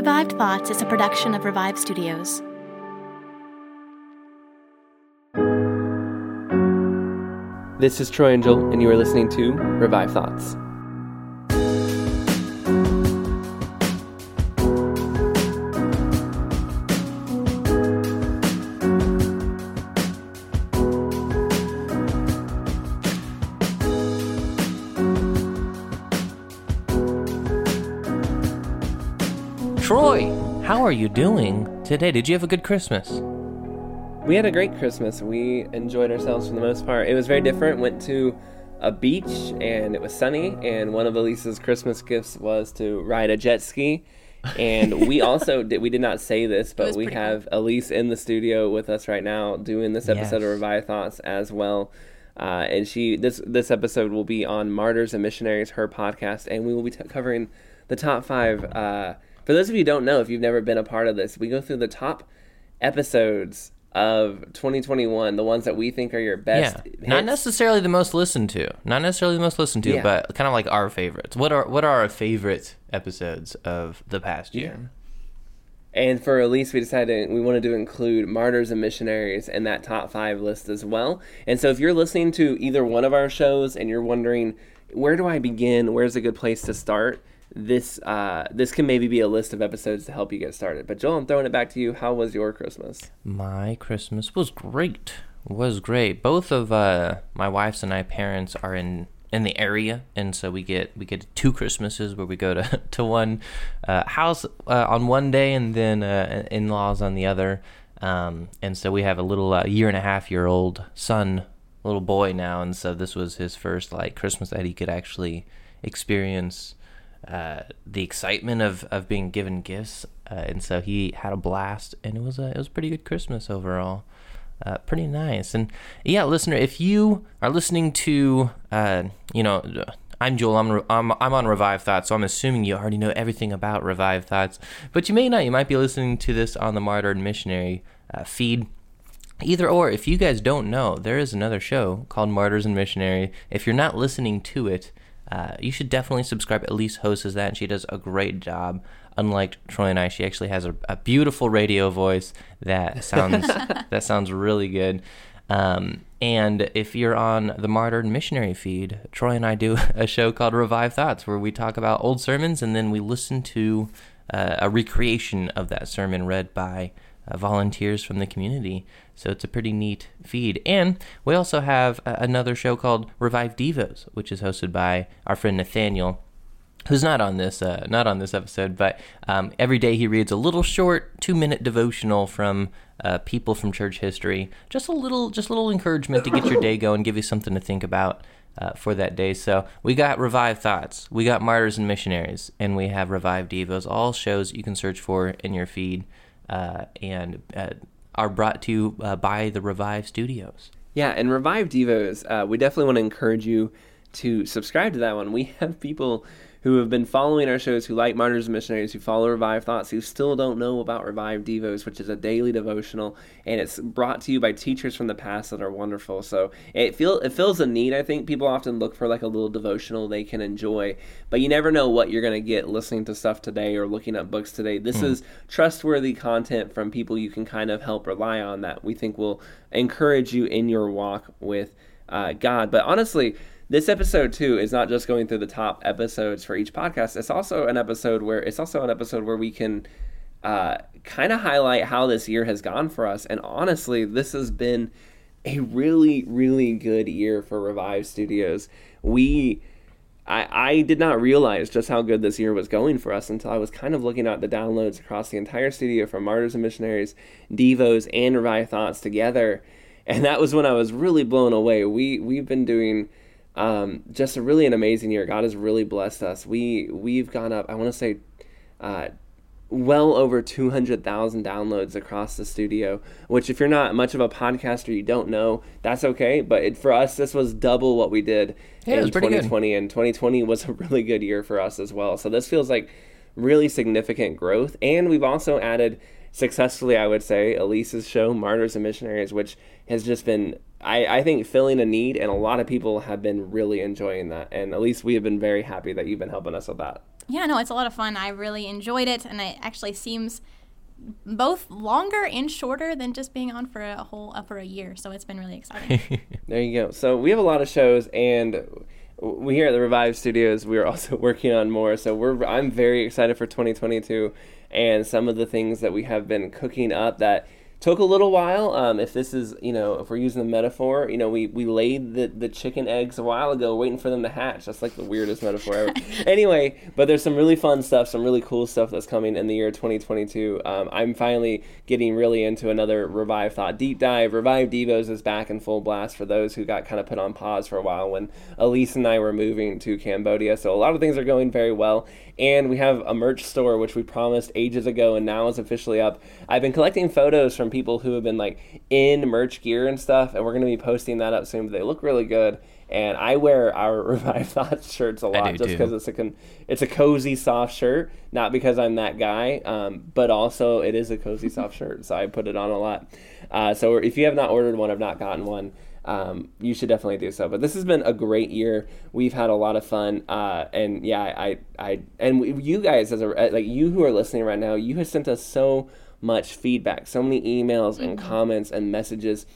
Revived Thoughts is a production of Revive Studios. This is Troy Angel, and you are listening to Revive Thoughts. How are you doing today? Did you have a good Christmas? We had a great Christmas. We enjoyed ourselves for the most part. It was very different. Went to a beach and it was sunny. And one of Elise's Christmas gifts was to ride a jet ski. And we also did. We did not say this, but we have cool. Elise in the studio with us right now doing this episode yes. of Revive Thoughts as well. Uh, and she this this episode will be on Martyrs and Missionaries, her podcast, and we will be t- covering the top five. Uh, for those of you who don't know, if you've never been a part of this, we go through the top episodes of 2021, the ones that we think are your best. Yeah, hits. not necessarily the most listened to, not necessarily the most listened to, yeah. but kind of like our favorites. What are what are our favorite episodes of the past year? Yeah. And for Elise, we decided we wanted to include martyrs and missionaries in that top five list as well. And so, if you're listening to either one of our shows and you're wondering where do I begin, where's a good place to start, this uh, this can maybe be a list of episodes to help you get started. But Joel, I'm throwing it back to you. How was your Christmas? My Christmas was great. Was great. Both of uh, my wife's and I parents are in in the area, and so we get we get two Christmases where we go to to one uh, house uh, on one day and then uh, in laws on the other. Um, and so we have a little uh, year and a half year old son, little boy now, and so this was his first like Christmas that he could actually experience uh, the excitement of, of being given gifts, uh, and so he had a blast, and it was a it was a pretty good Christmas overall. Uh, pretty nice, and yeah, listener, if you are listening to, uh, you know, I'm Joel. I'm, I'm I'm on Revive Thoughts, so I'm assuming you already know everything about Revive Thoughts, but you may not. You might be listening to this on the Martyr and Missionary uh, feed. Either or, if you guys don't know, there is another show called Martyrs and Missionary. If you're not listening to it, uh, you should definitely subscribe. Elise hosts that, and she does a great job. Unlike Troy and I, she actually has a, a beautiful radio voice that sounds that sounds really good. Um, and if you're on the Martyred Missionary feed, Troy and I do a show called Revive Thoughts, where we talk about old sermons and then we listen to uh, a recreation of that sermon read by uh, volunteers from the community. So it's a pretty neat feed. And we also have another show called Revive Devos, which is hosted by our friend Nathaniel who's not on this uh, not on this episode, but um, every day he reads a little short two minute devotional from uh, people from church history. Just a little just a little encouragement to get your day going, give you something to think about. Uh, for that day. So we got Revive Thoughts, we got Martyrs and Missionaries, and we have Revive Devos. All shows you can search for in your feed, uh, and uh, are brought to you uh, by the Revive Studios. Yeah, and Revive Devos, uh, we definitely want to encourage you to subscribe to that one. We have people who have been following our shows, who like Martyrs and Missionaries, who follow Revive Thoughts, who still don't know about Revive Devos, which is a daily devotional, and it's brought to you by teachers from the past that are wonderful. So it feel it fills a need. I think people often look for like a little devotional they can enjoy, but you never know what you're going to get listening to stuff today or looking at books today. This mm. is trustworthy content from people you can kind of help rely on that we think will encourage you in your walk with uh, God. But honestly this episode too is not just going through the top episodes for each podcast. It's also an episode where it's also an episode where we can uh, kind of highlight how this year has gone for us. And honestly, this has been a really, really good year for Revive Studios. We I, I did not realize just how good this year was going for us until I was kind of looking at the downloads across the entire studio from Martyrs and Missionaries, Devos, and Revive Thoughts together. And that was when I was really blown away. We we've been doing um, just a really an amazing year. God has really blessed us. We we've gone up. I want to say uh, well over 200,000 downloads across the studio, which if you're not much of a podcaster, you don't know, that's okay. But it, for us, this was double what we did Yeah, in was pretty good. 2020, and 2020 was a really good year for us as well. So this feels like really significant growth. And we've also added successfully, I would say, Elise's show, Martyrs and Missionaries, which has just been, I, I think, filling a need, and a lot of people have been really enjoying that. And at least we have been very happy that you've been helping us with that. Yeah, no, it's a lot of fun. I really enjoyed it, and it actually seems both longer and shorter than just being on for a whole uh, for a year. So it's been really exciting. There you go. So we have a lot of shows, and we here at the Revive Studios, we are also working on more. So we're I'm very excited for 2022, and some of the things that we have been cooking up that took a little while. Um, if this is you know if we're using the metaphor, you know we we laid the the chicken eggs a while ago, waiting for them to hatch. That's like the weirdest metaphor ever. anyway, but there's some really fun stuff, some really cool stuff that's coming in the year 2022. Um, I'm finally getting really into another Revive Thought deep dive. Revive Devos is back in full blast for those who got kind of put on pause for a while when Elise and I were moving to Cambodia. So a lot of things are going very well. And we have a merch store, which we promised ages ago and now is officially up. I've been collecting photos from people who have been like in merch gear and stuff, and we're going to be posting that up soon. But they look really good. And I wear our Revive Thoughts shirts a lot just because it's a con- it's a cozy soft shirt, not because I'm that guy, um, but also it is a cozy soft shirt, so I put it on a lot. Uh, so if you have not ordered one, I've not gotten one, um, you should definitely do so. But this has been a great year. We've had a lot of fun, uh, and yeah, I, I, and you guys as a like you who are listening right now, you have sent us so much feedback, so many emails and comments and messages.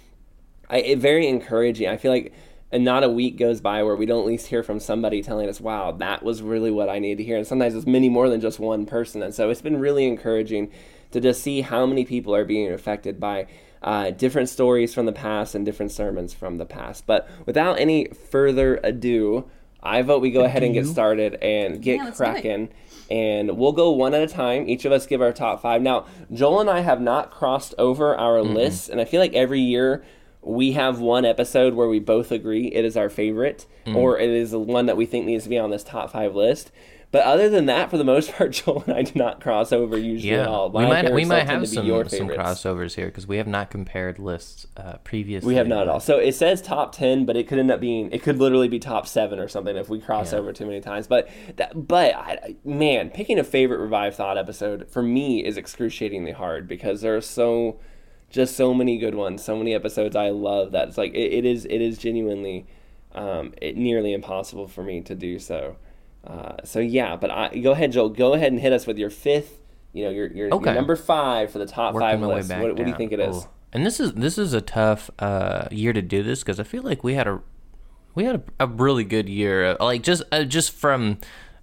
I, it very encouraging. I feel like and not a week goes by where we don't at least hear from somebody telling us, "Wow, that was really what I needed to hear." And sometimes it's many more than just one person. And so it's been really encouraging to just see how many people are being affected by uh, different stories from the past and different sermons from the past. But without any further ado, I vote we go ahead and get started and get Yeah, let's do it. cracking. And we'll go one at a time. Each of us give our top five. Now, Joel and I have not crossed over our lists, and I feel like every year we have one episode where we both agree it is our favorite, Mm. or it is the one that we think needs to be on this top five list. But other than that, for the most part, Joel and I do not cross over usually at Yeah, all. we might we might have to be your some some crossovers here because we have not compared lists uh, previously. We have not at all. So it says top ten, but it could end up being it could literally be top seven or something if we cross Yeah. over too many times. But that, but I, man, picking a favorite Revive Thought episode for me is excruciatingly hard because there are so just so many good ones, so many episodes I love that it's like it, it is it is genuinely um, it nearly impossible for me to do so. Uh, so yeah, but I, go ahead, Joel. Go ahead and hit us with your fifth. You know, your your, your number five for the top Working five list. What, what do you think it is? Ooh. And this is this is a tough uh, year to do this because I feel like we had a we had a, a really good year. uh, Like just uh, just from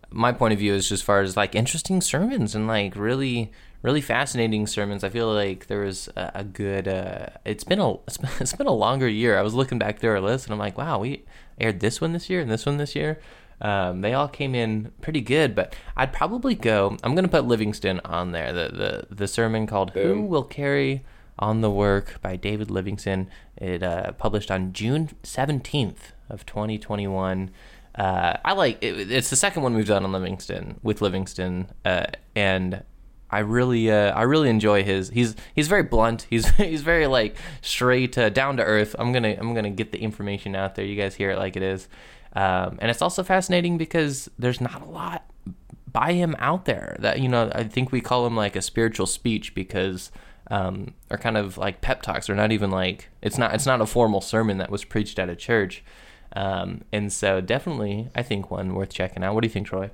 my point of view, is just far as like interesting sermons and like really really fascinating sermons. I feel like there was a, a good. Uh, it's been a it's been a longer year. I was looking back through our list and I'm like, wow, we aired this one this year and this one this year. Um, they all came in pretty good, but I'd probably go. I'm gonna put Livingstone on there. The the the sermon called "Who Will Carry on the Work" by David Livingstone. It uh, published on June 17th of 2021. Uh, I like it, it's the second one we've done on Livingstone with Livingstone, uh, and I really uh, I really enjoy his. He's he's very blunt. He's he's very like straight uh, down to earth. I'm gonna I'm gonna get the information out there. You guys hear it like it is, um, and it's also fascinating because there's not a lot by him out there. That you know I think we call him like a spiritual speech because um, are kind of like pep talks. They're not even like it's not it's not a formal sermon that was preached at a church. Um, and so definitely I think one worth checking out. What do you think, Troy?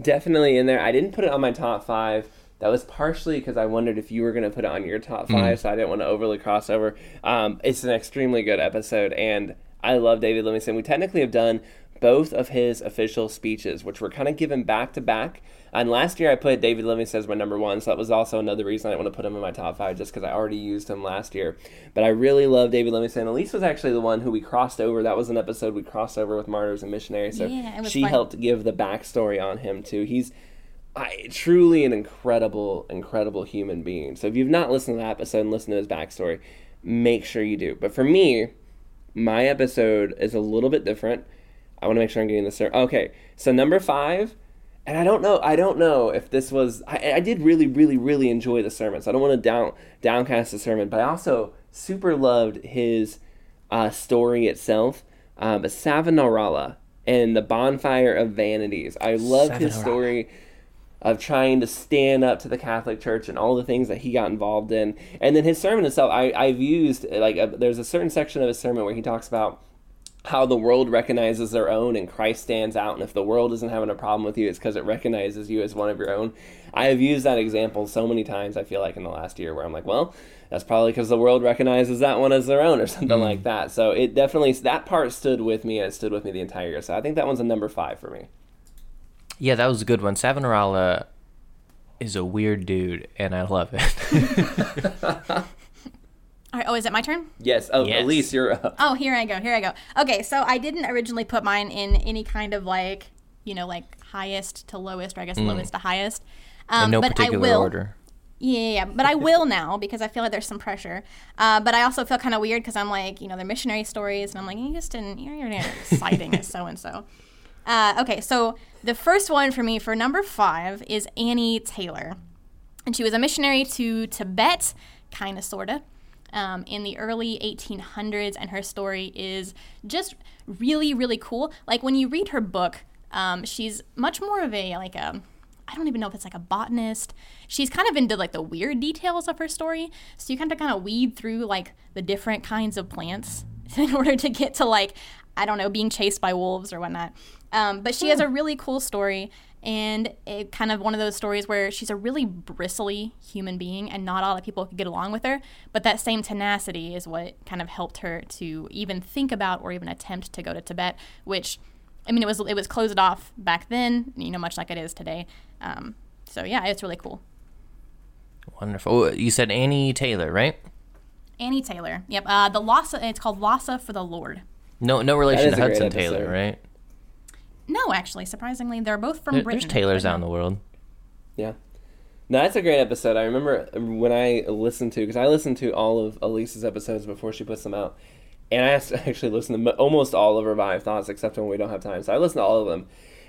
Definitely in there. I didn't put it on my top five. That was partially because I wondered if you were going to put it on your top Mm. five, so I didn't want to overly cross over. Um, it's an extremely good episode, and I love David Livingstone. We technically have done both of his official speeches, which were kind of given back to back. And last year I put David Livingstone as my number one, so that was also another reason I didn't want to put him in my top five, just because I already used him last year. But I really love David Livingstone. Elise was actually the one who we crossed over. That was an episode we crossed over with Martyrs and Missionaries, so Yeah, she fun. helped give the backstory on him too. He's I, truly an incredible, incredible human being. So if you've not listened to that episode and listened to his backstory, make sure you do. But for me, my episode is a little bit different. I want to make sure I'm getting this. right. Okay, so number five, and I don't know. I don't know if this was. I, I did really, really, really enjoy the sermon. So I don't want to down downcast the sermon, but I also super loved his uh, story itself. Uh, but Savonarola and the bonfire of vanities. I loved his story of trying to stand up to the Catholic Church and all the things that he got involved in. And then his sermon itself, I, I've used like a, there's a certain section of his sermon where he talks about how the world recognizes their own and Christ stands out. And if the world isn't having a problem with you, it's because it recognizes you as one of your own. I have used that example so many times, I feel like, in the last year where I'm like, well, that's probably because the world recognizes that one as their own or something mm. like that. So it definitely, that part stood with me and it stood with me the entire year. So I think that one's a number five for me. Yeah, that was a good one. Savonarola is a weird dude, and I love it. All right. Oh, is it my turn? Yes. Oh, Yes. Elise, you're up. Oh, here I go. Here I go. Okay, so I didn't originally put mine in any kind of like, you know, like highest to lowest, or I guess lowest to highest. Um, In no but I particular will. order. Yeah, yeah, yeah, but I will now because I feel like there's some pressure. Uh, but I also feel kind of weird because I'm like, you know, they're missionary stories, and I'm like, you just didn't, you're, you're not citing as so and so. Okay, so the first one for me for number five is Annie Taylor, and she was a missionary to Tibet, kind of, sorta, um, in the early 1800s, and her story is just really, really cool. Like when you read her book, um, she's much more of a like a I don't even know if it's like a botanist. She's kind of into like the weird details of her story. So you kind of kind of weed through like the different kinds of plants in order to get to like I don't know being chased by wolves or whatnot. Um, but she has a really cool story and it kind of one of those stories where she's a really bristly human being and not a lot of people could get along with her. But that same tenacity is what kind of helped her to even think about or even attempt to go to Tibet, which I mean, it was it was closed off back then, you know, much like it is today. Um, so yeah, it's really cool. Wonderful. You said Annie Taylor, right? Annie Taylor. Yep. Uh, the Lhasa. It's called Lhasa for the Lord. No, no relation to Hudson. Taylor, right? No, actually, surprisingly, they're both from There- Britain. there's Taylors but out in the world. Yeah. No, that's a great episode. I remember um, when I listened to because I listened to all of Elise's episodes before she puts them out, and I actually listened to almost all of her Revive Thoughts except when we don't have time. So I listened to all of them,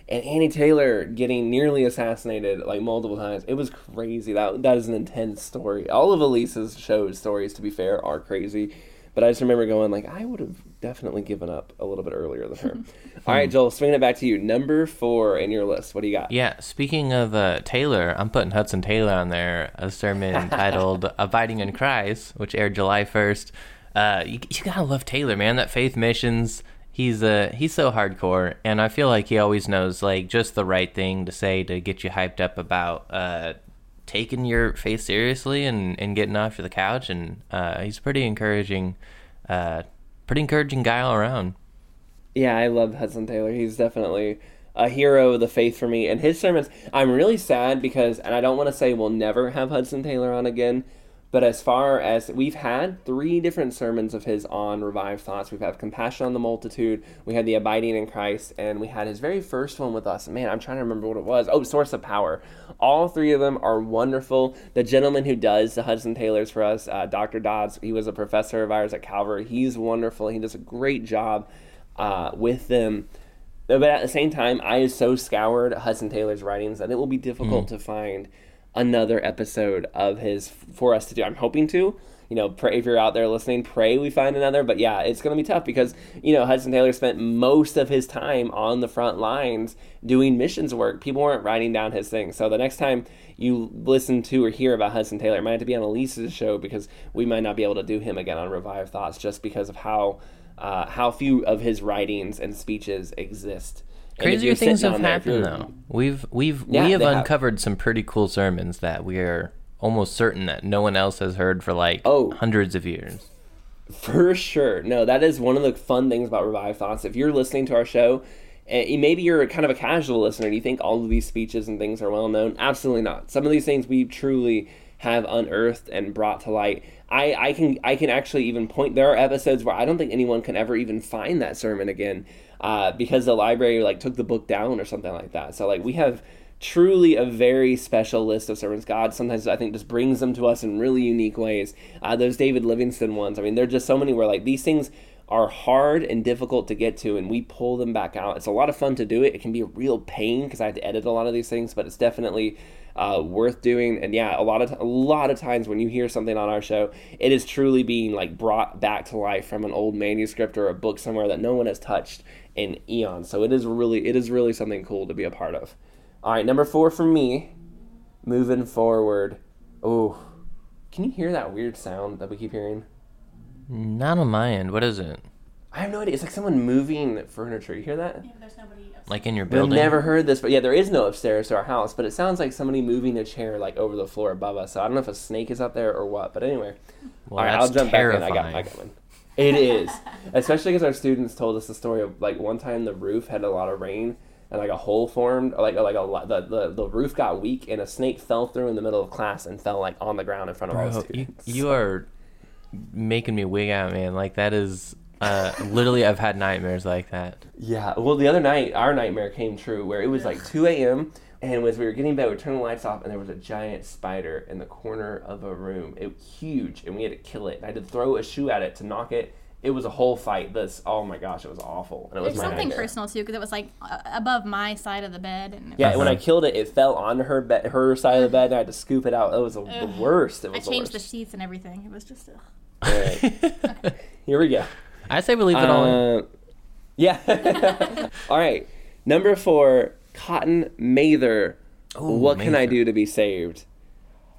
and Annie Taylor getting nearly assassinated like multiple times. It was crazy. That that is an intense story. All of Elise's shows stories, to be fair, are crazy. But I just remember going like I would have definitely given up a little bit earlier than her. all right, Joel, swinging it back to you. Number four in your list. What do you got? Yeah, speaking of uh, Taylor, I'm putting Hudson Taylor on there, a sermon titled Abiding in Christ, which aired July 1st. Uh, you, you gotta love Taylor, man. That faith missions, he's uh, he's so hardcore, and I feel like he always knows like just the right thing to say to get you hyped up about uh, taking your faith seriously and, and getting off the couch. And uh, he's pretty encouraging, uh, pretty encouraging guy all around. Yeah, I love Hudson Taylor. He's definitely a hero of the faith for me. And his sermons, I'm really sad because, and I don't want to say we'll never have Hudson Taylor on again, but as far as we've had three different sermons of his on Revived Thoughts, we've had Compassion on the Multitude, we had the Abiding in Christ, and we had his very first one with us. Man, I'm trying to remember what it was. Oh, Source of Power. All three of them are wonderful. The gentleman who does the Hudson Taylors for us, uh, Dr. Dodds, he was a professor of ours at Calvary. He's wonderful. He does a great job uh, with them. But at the same time, I have so scoured Hudson Taylor's writings that it will be difficult to find another episode of his for us to do. I'm hoping to. You know, pray if you're out there listening, pray we find another. But yeah, it's going to be tough because, you know, Hudson Taylor spent most of his time on the front lines doing missions work. People weren't writing down his things. So the next time you listen to or hear about Hudson Taylor, it might have to be on Elise's show because we might not be able to do him again on Revive Thoughts just because of how uh, how few of his writings and speeches exist. Crazier things have happened though. We've we've Yeah, we have they have. uncovered some pretty cool sermons that we are almost certain that no one else has heard for like Oh. hundreds of years. For sure. No, that is one of the fun things about Revive Thoughts. If you're listening to our show, and maybe you're kind of a casual listener and you think all of these speeches and things are well known. Absolutely not. Some of these things we truly have unearthed and brought to light. I, I can I can actually even point. There are episodes where I don't think anyone can ever even find that sermon again, uh, because the library like took the book down or something like that. So like we have truly a very special list of servants. God sometimes I think just brings them to us in really unique ways. Uh, those David Livingstone ones. I mean, there are just so many where like these things are hard and difficult to get to, and we pull them back out. It's a lot of fun to do it. It can be a real pain because I have to edit a lot of these things, but it's definitely uh, worth doing. And yeah, a lot of a lot of times when you hear something on our show, it is truly being like brought back to life from an old manuscript or a book somewhere that no one has touched in eons. So it is really it is really something cool to be a part of. All right, number four for me, moving forward. Oh, can you hear that weird sound that we keep hearing? Not on my end. What is it? I have no idea. It's like someone moving furniture. You hear that? Yeah, but there's nobody. Like in your building. I've building? never heard this, but yeah, there is no upstairs to our house, but it sounds like somebody moving a chair like over the floor above us. So I don't know if a snake is up there or what. But anyway, Well, all right, that's I'll jump terrifying. back in. I got, I got one. It is, especially because our students told us the story of like one time the roof had a lot of rain and like a hole formed, like like a lot, the, the the roof got weak and a snake fell through in the middle of class and fell like on the ground in front of all the Bro, you, students. you are making me wig out, man. Like that is uh, literally I've had nightmares like that. Yeah. Well, the other night, our nightmare came true where it was like 2 a.m. And as we were getting in bed, we turned the lights off, and there was a giant spider in the corner of a room. It was huge, and we had to kill it. And I had to throw a shoe at it to knock it. It was a whole fight. This, oh my gosh, it was awful. And it was There's my something nightmare. personal too because it was like uh, above my side of the bed. And it Yeah, was- when I killed it, it fell on her bed, her side of the bed, and I had to scoop it out. It was the the worst. It I was changed the the sheets and everything. It was just. Ugh. All right. Here we go. I say we leave it all in. Uh, yeah. All right. Number four, Cotton Mather. what can I do to be saved?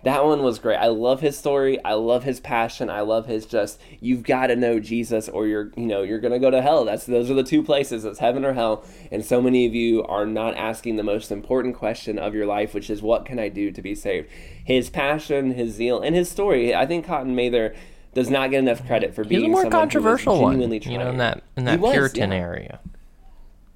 That one was great. I love his story. I love his passion. I love his just you've got to know Jesus or you're you know you're gonna go to hell. That's those are the two places. It's heaven or hell. And so many of you are not asking the most important question of your life, which is what can I do to be saved? His passion, his zeal, and his story. I think Cotton Mather does not get enough credit for He's being a more someone who was controversial one, you know, in that in that was, Puritan yeah. area.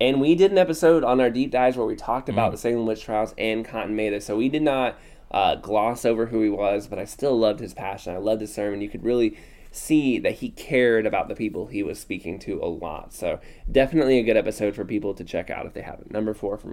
And we did an episode on our deep dives where we talked Mm. about the Salem witch trials and Cotton Mather. So we did not uh, gloss over who he was, but I still loved his passion. I loved his sermon. You could really see that he cared about the people he was speaking to a lot. So definitely a good episode for people to check out if they haven't. Number four for.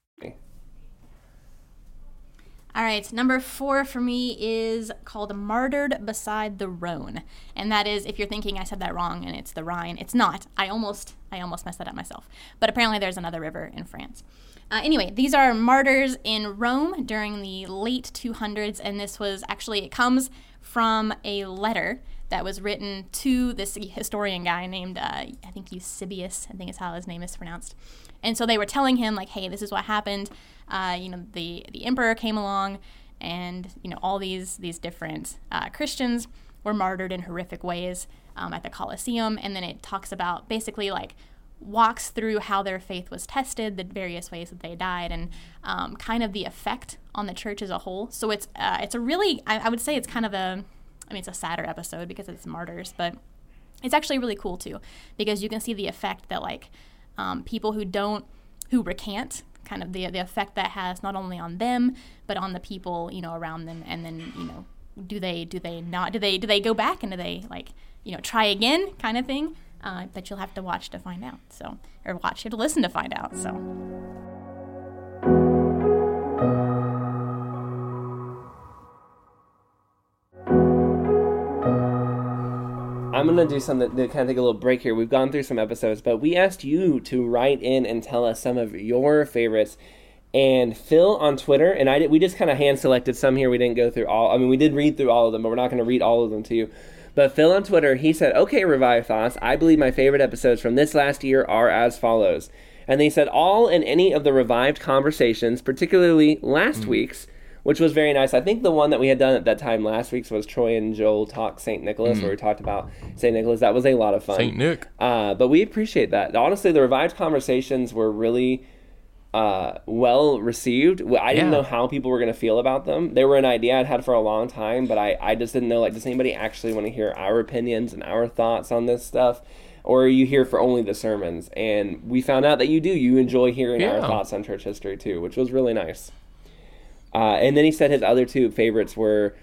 All right, number four for me is called Martyred Beside the Rhone. And that is, if you're thinking I said that wrong and it's the Rhine, it's not. I almost, I almost messed that up myself. But apparently there's another river in France. Uh, anyway, these are martyrs in Rome during the late 200s, and this was actually, it comes from a letter that was written to this historian guy named, uh, I think Eusebius, I think is how his name is pronounced. And so they were telling him, like, hey, this is what happened. Uh, you know, the, the emperor came along, and, you know, all these, these different uh, Christians were martyred in horrific ways um, at the Colosseum. And then it talks about basically, like, walks through how their faith was tested, the various ways that they died, and um, kind of the effect on the church as a whole. So it's uh, it's a really I, I would say it's kind of a I mean it's a sadder episode because it's martyrs, but it's actually really cool too because you can see the effect that like um, people who don't who recant kind of the the effect that has not only on them but on the people you know around them and then you know do they do they not do they do they go back and do they like you know try again kind of thing uh, but you'll have to watch to find out. So, or watch, you have to listen to find out. So. I'm gonna do something to kind of take a little break here. We've gone through some episodes, but we asked you to write in and tell us some of your favorites. And Phil on Twitter, and I did, we just kind of hand selected some here. We didn't go through all. I mean, we did read through all of them, but we're not going to read all of them to you. But Phil on Twitter, he said, "Okay, Revive Thoughts. I believe my favorite episodes from this last year are as follows." And he said, "All and any of the revived conversations, particularly last mm-hmm. week's." Which was very nice. I think the one that we had done at that time last week's was Troy and Joel talk St. Nicholas, where we talked about St. Nicholas. That was a lot of fun. Saint Nick. Uh, but we appreciate that. Honestly, the revived conversations were really uh, well received. I didn't Yeah. know how people were going to feel about them. They were an idea I'd had for a long time, but I, I just didn't know, like, does anybody actually want to hear our opinions and our thoughts on this stuff? Or are you here for only the sermons? And we found out that you do. You enjoy hearing our thoughts on church history, too, which was really nice. Uh, and then he said his other two favorites were,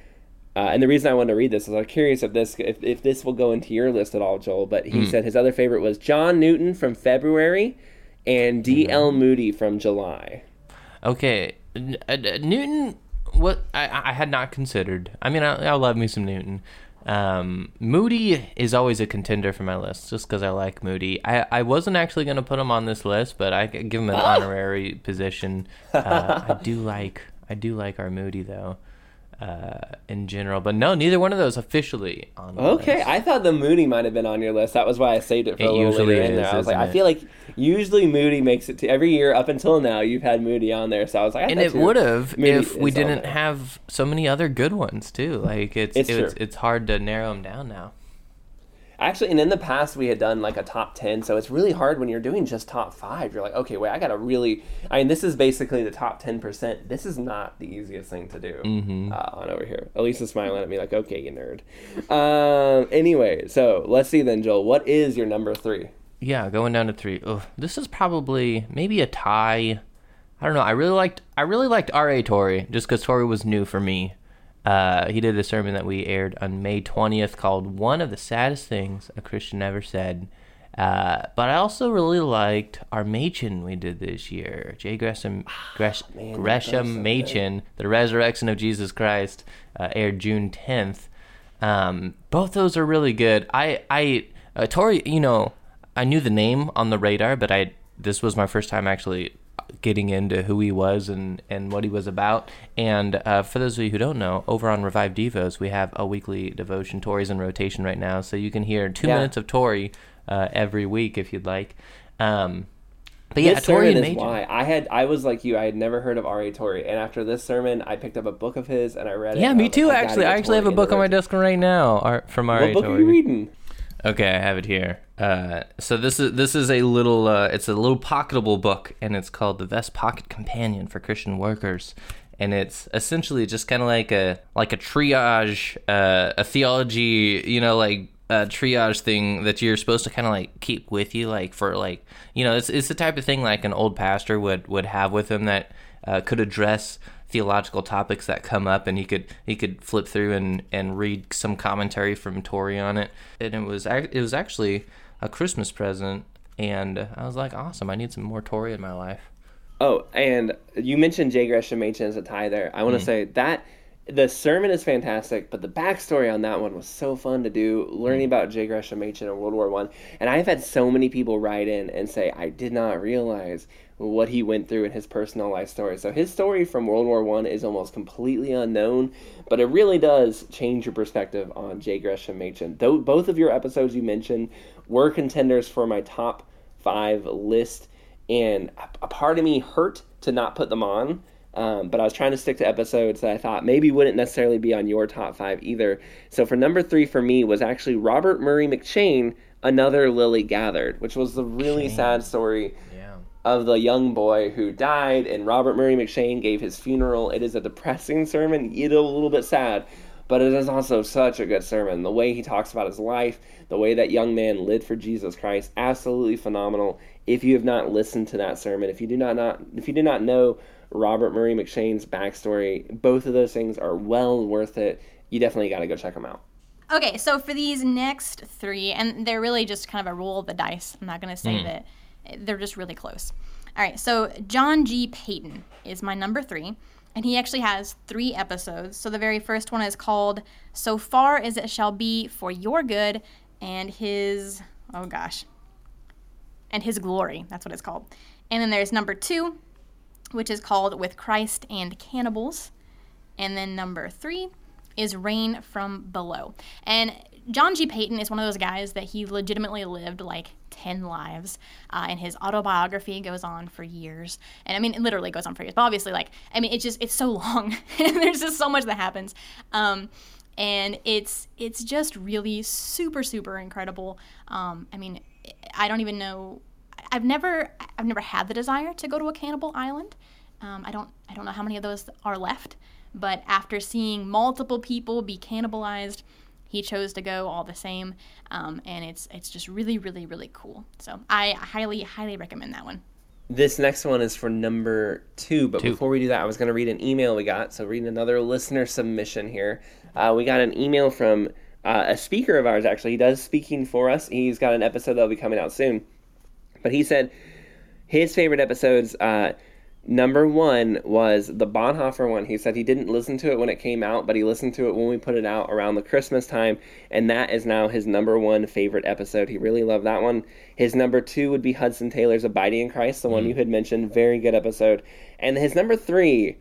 uh, and the reason I wanted to read this is I'm curious if this if, if this will go into your list at all, Joel. But he said his other favorite was John Newton from February, and D.L. Moody from July. Okay, N- uh, Newton. What I, I had not considered. I mean, I, I love me some Newton. Um, Moody is always a contender for my list, just because I like Moody. I, I wasn't actually going to put him on this list, but I give him an honorary position. Uh, I do like I do like our Moody though, uh, in general. But no, neither one of those officially on. the Okay, list. I thought the Moody might have been on your list. That was why I saved it for It a little later in there. I was like, isn't I feel like usually Moody makes it to every year up until now. You've had Moody on there, so I was like, I and it would have if we didn't have so many other good ones too. Like it's It's it's, it's hard to narrow them down now. Actually, and in the past we had done like a top 10, so it's really hard when you're doing just top five. You're like, okay, wait, I gotta really. I mean, this is basically the top 10%. This is not the easiest thing to do Mm-hmm. uh, on over here. Elise's smiling at me like, okay, you nerd. Um, anyway, so let's see then, Joel. What is your number three? Yeah, going down to three. Ugh, this is probably maybe a tie. I don't know. I really liked I really liked R.A. Torrey just because Torrey was new for me. Uh, he did a sermon that we aired on May 20th called "One of the Saddest Things a Christian Ever Said." Uh, but I also really liked our Machen we did this year, J. Gresham, Gresh, Gresham Machen, the Resurrection of Jesus Christ, uh, aired June 10th. Um, both those are really good. I, I, uh, Torrey, you know, I knew the name on the radar, but I this was my first time actually getting into who he was and and what he was about. And uh, for those of you who don't know, over on Revive Devos, we have a weekly devotion. Torrey's in rotation right now, so you can hear two Yeah. minutes of Torrey uh, every week if you'd like. Um, but yeah, this Torrey sermon and is Major. why I had I was like you. I had never heard of R.A. Torrey, and after this sermon, I picked up a book of his and I read it. Yeah, me was like, too. I Actually, I actually have a book on my desk right now from R.A. What book are you reading? Okay, I have it here. Uh, so this is this is a little uh, it's a little pocketable book, and it's called the Vest Pocket Companion for Christian Workers, and it's essentially just kind of like a like a triage, uh, a theology, you know, like a triage thing that you're supposed to kind of like keep with you, like for like you know, it's it's the type of thing like an old pastor would would have with him that uh, could address theological topics that come up and he could he could flip through and and read some commentary from Torrey on it and it was it was actually a Christmas present and I was like awesome I need some more Torrey in my life Oh, and you mentioned J. Gresham Machen as a tie there. I want Mm. to say that the sermon is fantastic, but the backstory on that one was so fun to do. Learning Mm. about J. Gresham Machen in World War One, and I've had so many people write in and say I did not realize what he went through in his personal life story. So his story from World War One is almost completely unknown, but it really does change your perspective on J. Gresham Machen. Though both of your episodes you mentioned were contenders for my top five list and a- a part of me hurt to not put them on. Um, but I was trying to stick to episodes that I thought maybe wouldn't necessarily be on your top five either. So for number three for me was actually Robert Murray M'Cheyne, Another Lily Gathered, which was the really sad story yeah of the young boy who died, and Robert Murray M'Cheyne gave his funeral. It is a depressing sermon, it is a little bit sad, but it is also such a good sermon. The way he talks about his life, the way that young man lived for Jesus Christ, absolutely phenomenal. If you have not listened to that sermon, if you do not, not if you do not know Robert Murray M'Cheyne's backstory, both of those things are well worth it. You definitely got to go check them out. Okay, so for these next three, and they're really just kind of a roll of the dice. I'm not going to say hmm. that they're just really close. All right, so John G. Paton is my number three, and he actually has three episodes. So the very first one is called So Far as It Shall Be for Your Good, and his, oh gosh, and his glory. That's what it's called. And then there's number two, which is called With Christ and Cannibals. And then number three is Rain from Below. And John G. Paton is one of those guys that he legitimately lived like 10 lives. Uh, and his autobiography goes on for years. And I mean, it literally goes on for years. But obviously, like, I mean, it's just, it's so long. there's just so much that happens. Um, and it's it's just really super super incredible. Um, I mean, I don't even know. I've never I've never had the desire to go to a cannibal island. Um, I don't I don't know how many of those are left. But after seeing multiple people be cannibalized, he chose to go all the same, um, and it's it's just really really really cool. So I highly highly recommend that one. This next one is for number two, but Two. before we do that, I was going to read an email we got. So, read another listener submission here. Uh, we got an email from uh, a speaker of ours, actually. He does speaking for us. He's got an episode that'll be coming out soon. But he said his favorite episodes, uh, number one was the Bonhoeffer one. He said he didn't listen to it when it came out, but he listened to it when we put it out around the Christmas time, and that is now his number one favorite episode. He really loved that one. His number two would be Hudson Taylor's Abiding in Christ, the one mm. you had mentioned. Very good episode. And his number three,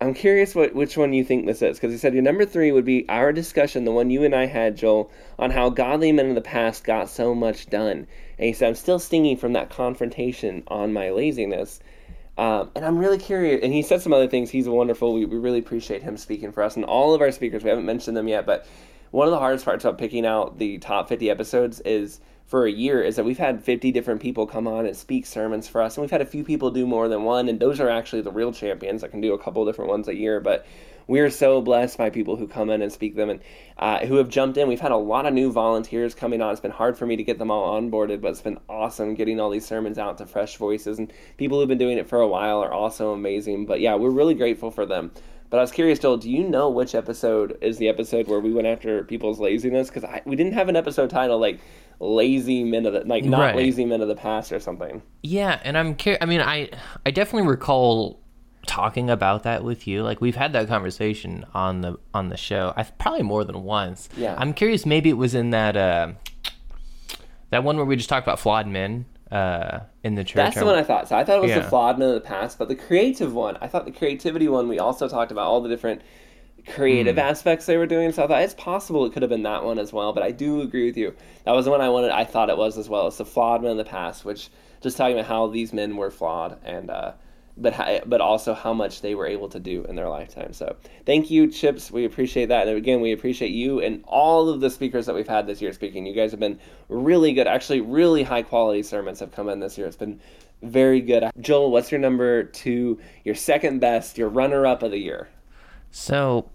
I'm curious what which one you think this is because he said your number three would be our discussion, the one you and I had, Joel, on how godly men in the past got so much done. And he said I'm still stinging from that confrontation on my laziness. Um, and I'm really curious. And he said some other things. He's wonderful. We, we really appreciate him speaking for us. And all of our speakers, we haven't mentioned them yet, but one of the hardest parts about picking out the top 50 episodes is for a year is that we've had 50 different people come on and speak sermons for us. And we've had a few people do more than one. And those are actually the real champions that can do a couple different ones a year. But we are so blessed by people who come in and speak them and uh, who have jumped in. We've had a lot of new volunteers coming on. It's been hard for me to get them all onboarded, but it's been awesome getting all these sermons out to fresh voices. And people who've been doing it for a while are also amazing. But yeah, we're really grateful for them. But I was curious, Joel, do you know which episode is the episode where we went after people's laziness? Because we didn't have an episode title like "Lazy Men of the," like not Right. "Lazy Men of the Past" or something. Yeah, and I'm curious. I mean, I I definitely recall talking about that with you. Like we've had that conversation on the on the show. I probably more than once. Yeah. I'm curious. Maybe it was in that uh, that one where we just talked about flawed men uh, in the church. That's the one I thought. So I thought it was the flawed men of the past, but the creative one, I thought the creativity one. We also talked about all the different creative Hmm. aspects they were doing. So I thought it's possible it could have been that one as well. But I do agree with you. That was the one I wanted. I thought it was as well. It's the flawed men of the past, which just talking about how these men were flawed and. uh but how, but also how much they were able to do in their lifetime. So thank you, Chips. We appreciate that, and again, we appreciate you and all of the speakers that we've had this year speaking. You guys have been really good. Actually, really high quality sermons have come in this year. It's been very good. Joel, what's your number two? Your second best. Your runner up of the year. So,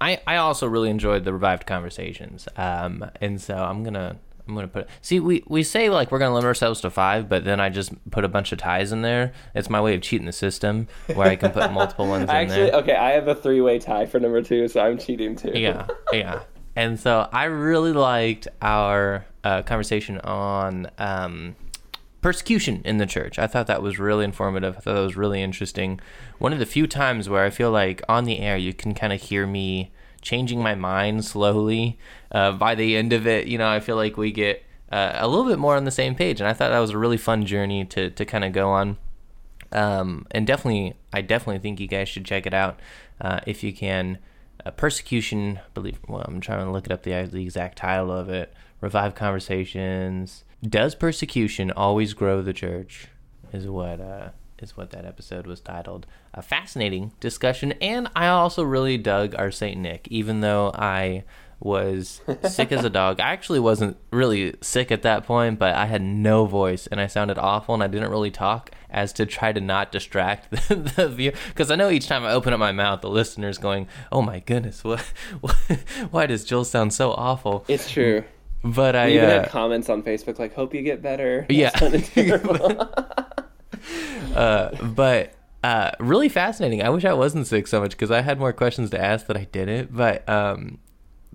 I I also really enjoyed the revived conversations, um, and so I'm gonna I'm gonna put. See, we we say like we're gonna limit ourselves to five, but then I just put a bunch of ties in there. It's my way of cheating the system, where I can put multiple ones in Actually, there. okay, I have a three way tie for number two, so I'm cheating too. Yeah, yeah. And so I really liked our uh, conversation on um, persecution in the church. I thought that was really informative. I thought that was really interesting. One of the few times where I feel like on the air you can kind of hear me changing my mind slowly. Uh, by the end of it, you know, I feel like we get uh, a little bit more on the same page, and I thought that was a really fun journey to to kind of go on um, and definitely, I definitely think you guys should check it out uh, if you can. Uh, persecution, believe. Well, I'm trying to look it up the the exact title of it. Revive conversations. Does persecution always grow the church? Is what uh, is what that episode was titled. A fascinating discussion, and I also really dug our Saint Nick, even though I was sick as a dog. I actually wasn't really sick at that point, but I had no voice and I sounded awful and I didn't really talk as to try to not distract the, the view. Because I know each time I open up my mouth, the listener's going, "Oh my goodness, what? what why does Jill sound so awful?" It's true. But I even uh, had comments on Facebook like, "Hope you get better." That Yeah. terrible. but uh, really fascinating. I wish I wasn't sick so much because I had more questions to ask that I didn't. But um,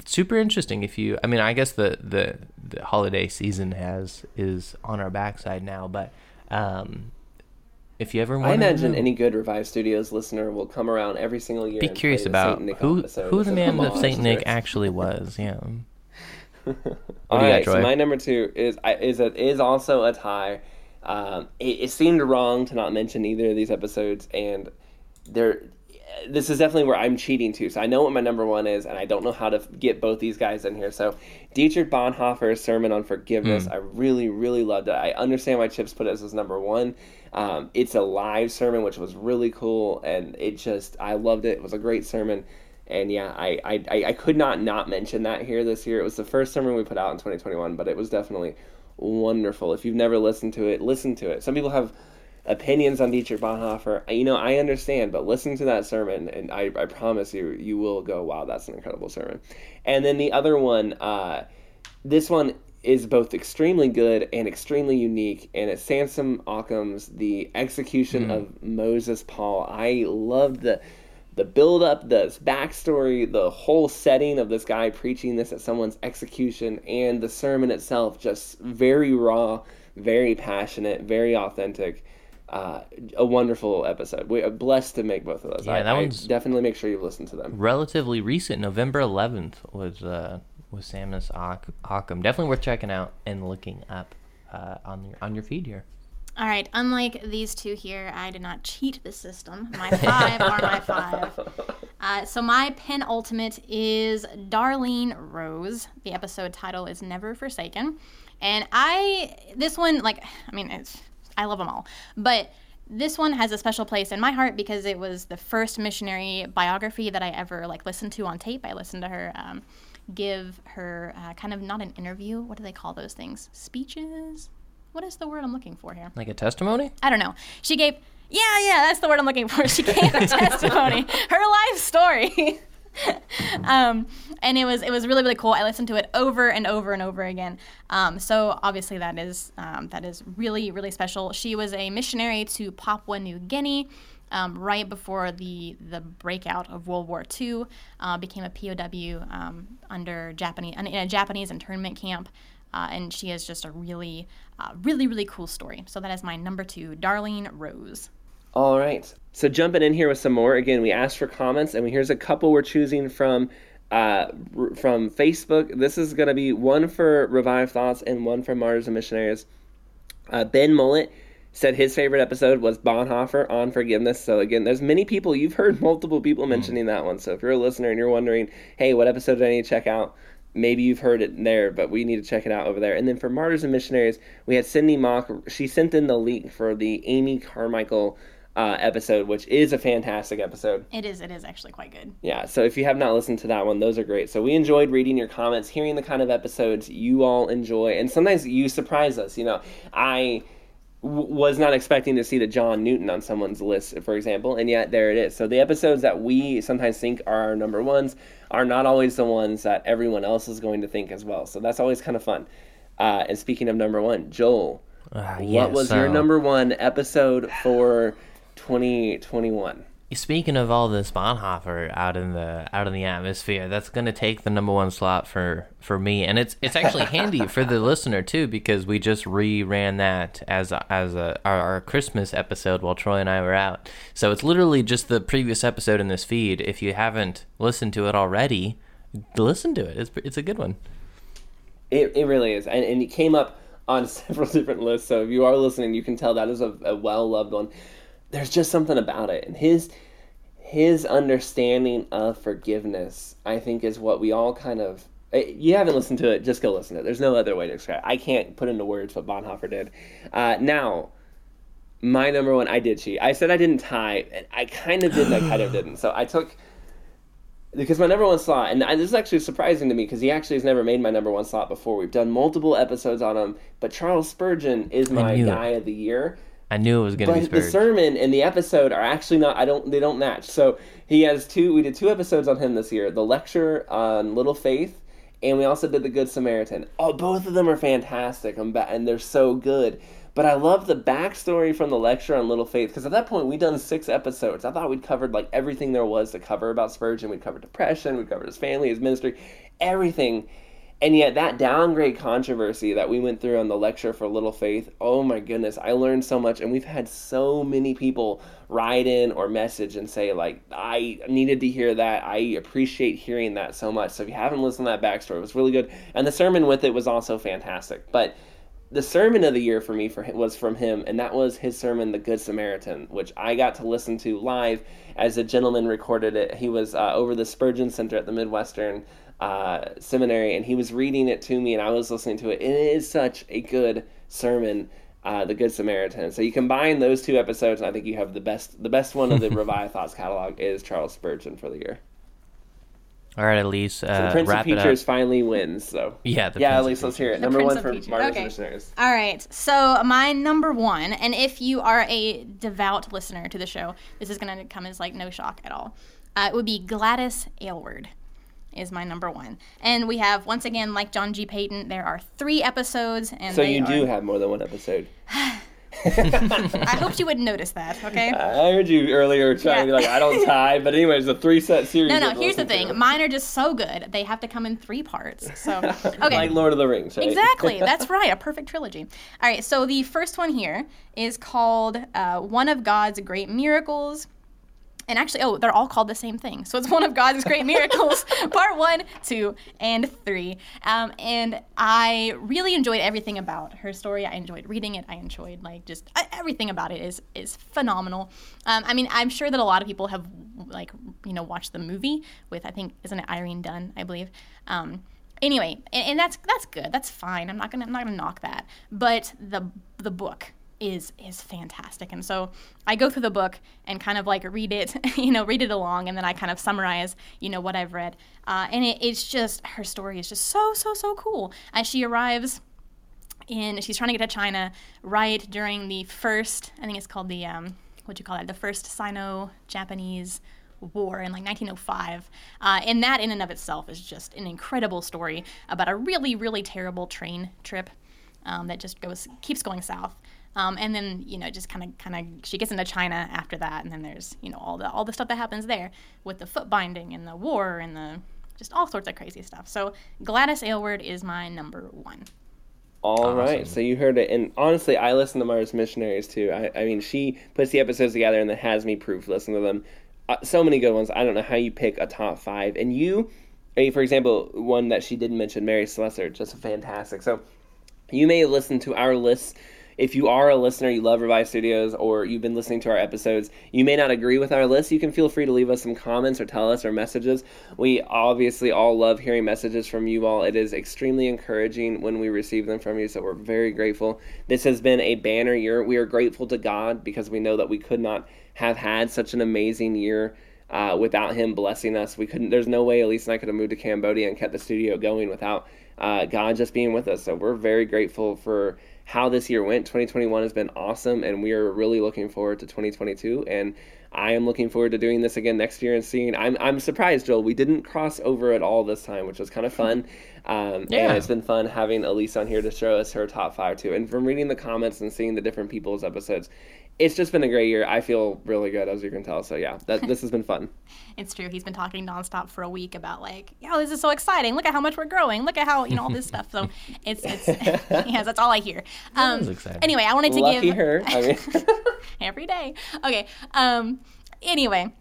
super interesting. If you, I mean, I guess the the the holiday season has is on our backside now, but um, if you ever want, to I imagine any good Revive Studios listener will come around every single year. be curious about Saint Nick who who the man of Saint Nick actually was. Yeah. All you got, so my number two is is a, is also a tie. Um, it, it seemed wrong to not mention either of these episodes, and there, this is definitely where I'm cheating too. So I know what my number one is, and I don't know how to get both these guys in here. So Dietrich Bonhoeffer's sermon on forgiveness, Hmm. I really, really loved it. I understand why Chips put it as his number one. Um, it's a live sermon, which was really cool, and it just I loved it. It was a great sermon. And yeah, I, I, I- I could not not mention that here this year. It was the first sermon we put out in 2021, but it was definitely wonderful. If you've never listened to it, listen to it. Some people have opinions on Dietrich Bonhoeffer. You know, I understand, but listen to that sermon, and I, I promise you, you will go, wow, that's an incredible sermon. And then the other one, uh, this one is both extremely good and extremely unique, and it's Samson Occom's The Execution of Moses Paul. I loved the the build up, the backstory, the whole setting of this guy preaching this at someone's execution, and the sermon itself just very raw, very passionate, very authentic. Uh, a wonderful episode. We are blessed to make both of those. Yeah, I, that I one's- definitely make sure you listen to them. Relatively recent, November 11th was uh was Samson Occom. Definitely worth checking out and looking up uh, on your on your feed here. All right. Unlike these two here, I did not cheat the system. My five are my five. Uh, so my penultimate is Darlene Rose. The episode title is Never Forsaken, and I this one like I mean it's I love them all, but this one has a special place in my heart because it was the first missionary biography that I ever like listened to on tape. I listened to her um, give her uh, kind of not an interview. What do they call those things? Speeches. What is the word I'm looking for here? Like a testimony? I don't know. She gave, yeah, yeah, that's the word I'm looking for. She gave a testimony, her life story. um, and it was it was really really cool. I listened to it over and over and over again. Um, so obviously that is um, that is really really special. She was a missionary to Papua New Guinea. Um, right before the the breakout of World War II, uh, became a POW um, under Japanese in a Japanese internment camp, uh, and she is just a really, uh, really, really cool story. So that is my number two, Darlene Rose. All right. So jumping in here with some more. Again, we asked for comments, and here's a couple we're choosing from uh, r- from Facebook. This is going to be one for Revive Thoughts and one for Martyrs and Missionaries. Uh, ben Mullet said his favorite episode was Bonhoeffer on forgiveness. So again, there's many people you've heard multiple people mentioning that one. So if you're a listener and you're wondering, hey, what episode do I need to check out? Maybe you've heard it there, but we need to check it out over there. And then for Martyrs and Missionaries, we had Cindy Mock. She sent in the link for the Amy Carmichael uh, episode, which is a fantastic episode. It is, it is actually quite good. Yeah, so if you have not listened to that one, those are great. So we enjoyed reading your comments, hearing the kind of episodes you all enjoy, and sometimes you surprise us. You know, I w- was not expecting to see the John Newton on someone's list, for example, and yet there it is. So the episodes that we sometimes think are our number ones are not always the ones that everyone else is going to think as well. So that's always kind of fun. Uh, and speaking of number one, Joel, Uh, what yeah, was your number one episode for 2021? Speaking of all this Bonhoeffer out in the out in the atmosphere, that's going to take the number one slot for for me, and it's it's actually handy for the listener too because we just reran that as a, as a our, our Christmas episode while Troy and I were out. So it's literally just the previous episode in this feed. If you haven't listened to it already, listen to it. It's it's a good one. It, it really is. And, and it came up on several different lists. So if you are listening, you can tell that is a, a well loved one. There's just something about it. And his his understanding of forgiveness, I think, is what we all kind of. eh, You haven't listened to it, just go listen to it. There's no other way to describe it. I can't put into words what Bonhoeffer did. Uh, now, my number one, I did cheat. I said I didn't tie, and I kind of did, and I kind of didn't. So I took because my number one slot, and this is actually surprising to me because he actually has never made my number one slot before. We've done multiple episodes on him, but Charles Spurgeon is my guy of the year. I knew it was going to be But the sermon and the episode are actually not. I don't. They don't match. So he has two. We did two episodes on him this year: the lecture on Little Faith and we also did the Good Samaritan. Oh, both of them are fantastic, I'm ba- and they're so good. But I love the backstory from the lecture on Little Faith because at that point we'd done six episodes. I thought we'd covered like everything there was to cover about Spurgeon. We'd covered depression, we'd covered his family, his ministry, everything. And yet that downgrade controversy that we went through on the lecture for Little Faith, oh my goodness, I learned so much and we've had so many people write in or message and say like I needed to hear that. I appreciate hearing that so much. So if you haven't listened to that backstory, it was really good. And the sermon with it was also fantastic. But the sermon of the year for me for him, was from him, and that was his sermon, "The Good Samaritan," which I got to listen to live as a gentleman recorded it. He was uh, over the Spurgeon Center at the Midwestern uh, Seminary, and he was reading it to me, and I was listening to it. And it is such a good sermon, uh, "The Good Samaritan." So you combine those two episodes, and I think you have the best. The best one of the Revive Thoughts catalog is Charles Spurgeon for the year. All right, Elise, uh, So the Prince of wrap it up. Finally wins. So Yeah, the yeah, Prince of Elise, let's hear it. The Number Prince one for Peaches. Martyrs Okay. Missionaries. All right. So my number one, and if you are a devout listener to the show, this is going to come as like no shock at all. Uh, it would be Gladys Aylward is my number one. And we have once again, like John G. Paton, there are three episodes, and So they you do are- have more than one episode. I hoped you would notice that. Okay. I heard you earlier trying to be like, I don't tie, but anyways, the three set series. No, no. Here's the thing. to. Mine are just so good. They have to come in three parts. So okay. Like Lord of the Rings, right? Exactly. That's right. A perfect trilogy. All right. So the first one here is called uh, One of God's Great Miracles. And actually, oh, they're all called the same thing. So it's one of God's great miracles, part one, two, and three. Um, and I really enjoyed everything about her story. I enjoyed reading it. I enjoyed like just everything about it is is phenomenal. Um, I mean, I'm sure that a lot of people have like you know watched the movie with I think isn't it Irene Dunne, I believe. Um, anyway, and, and that's that's good. That's fine. I'm not gonna I'm not gonna knock that. But the the book is is fantastic, and so I go through the book and kind of like read it, you know, read it along, and then I kind of summarize, you know, what I've read. Uh, and it, it's just her story is just so so so cool. As she arrives in she's trying to get to China right during the first I think it's called the um what do you call that the first Sino-Japanese war in like 1905 uh, and that in and of itself is just an incredible story about a really really terrible train trip um, that just goes keeps going south um, and then you know just kind of kind of she gets into China after that and then there's you know all the all the stuff that happens there with the foot binding and the war and the just all sorts of crazy stuff so Gladys Aylward is my number one All right, so you heard it, and honestly, I listen to Mars Missionaries too. I, I mean, she puts the episodes together and then has me proof listen to them. Uh, so many good ones. I don't know how you pick a top five, and you, for example, one that she didn't mention, Mary Slessor, just fantastic. So you may listen to our lists. If you are a listener, you love Revive Studios, or you've been listening to our episodes, you may not agree with our list. You can feel free to leave us some comments or tell us or messages. We obviously all love hearing messages from you all. It is extremely encouraging when we receive them from you, so we're very grateful. This has been a banner year. We are grateful to God because we know that we could not have had such an amazing year uh, without him blessing us. We couldn't. There's no way Elise and I could have moved to Cambodia and kept the studio going without uh, God just being with us. So we're very grateful for how this year went. 2021 has been awesome, and we are really looking forward to 2022. And I am looking forward to doing this again next year and seeing. I'm I'm surprised, Joel. We didn't cross over at all this time, which was kind of fun. Um, Yeah. And it's been fun having Elise on here to show us her top five too. And from reading the comments and seeing the different people's episodes, it's just been a great year. I feel really good, as you can tell. So yeah, that this has been fun. It's true. He's been talking nonstop for a week about like, oh, this is so exciting. Look at how much we're growing. Look at how you know all this stuff. So it's it's yes, that's all I hear. Um, is exciting. Anyway, I wanted to Lucky give her. I mean, every day. Okay. Um. Anyway.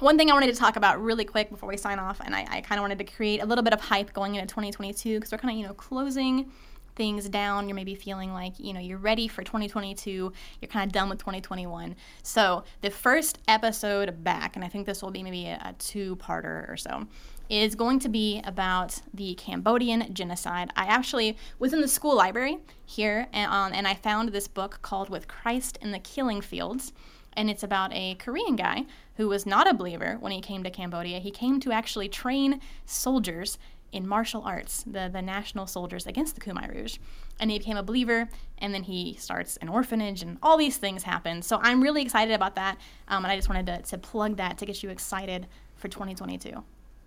One thing I wanted to talk about really quick before we sign off, and I, I kind of wanted to create a little bit of hype going into 2022 because we're kind of, you know, closing things down. You're maybe feeling like, you know, you're ready for 2022. You're kind of done with 2021. So the first episode back, and I think this will be maybe a, a two-parter or so, is going to be about the Cambodian genocide. I actually was in the school library here, and, um, and I found this book called With Christ in the Killing Fields and it's about a Korean guy who was not a believer when he came to Cambodia. He came to actually train soldiers in martial arts, the, the national soldiers against the Khmer Rouge. And he became a believer, and then he starts an orphanage, and all these things happen. So I'm really excited about that, um, and I just wanted to, to plug that to get you excited for 2022.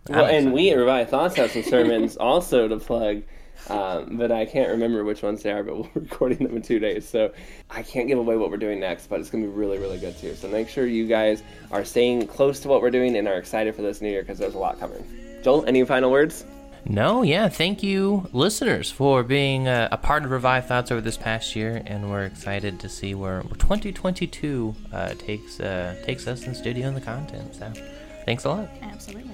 Well, and we at Revive Thoughts have some sermons also to plug, um, but I can't remember which ones they are. But we're recording them in two days, so I can't give away what we're doing next. But it's gonna be really, really good too. So make sure you guys are staying close to what we're doing and are excited for this new year because there's a lot coming. Joel, any final words? No, yeah, thank you, listeners, for being uh, a part of Revive Thoughts over this past year, and we're excited to see where, where 2022 uh, takes uh, takes us in the studio and the content. So, thanks a lot. Absolutely.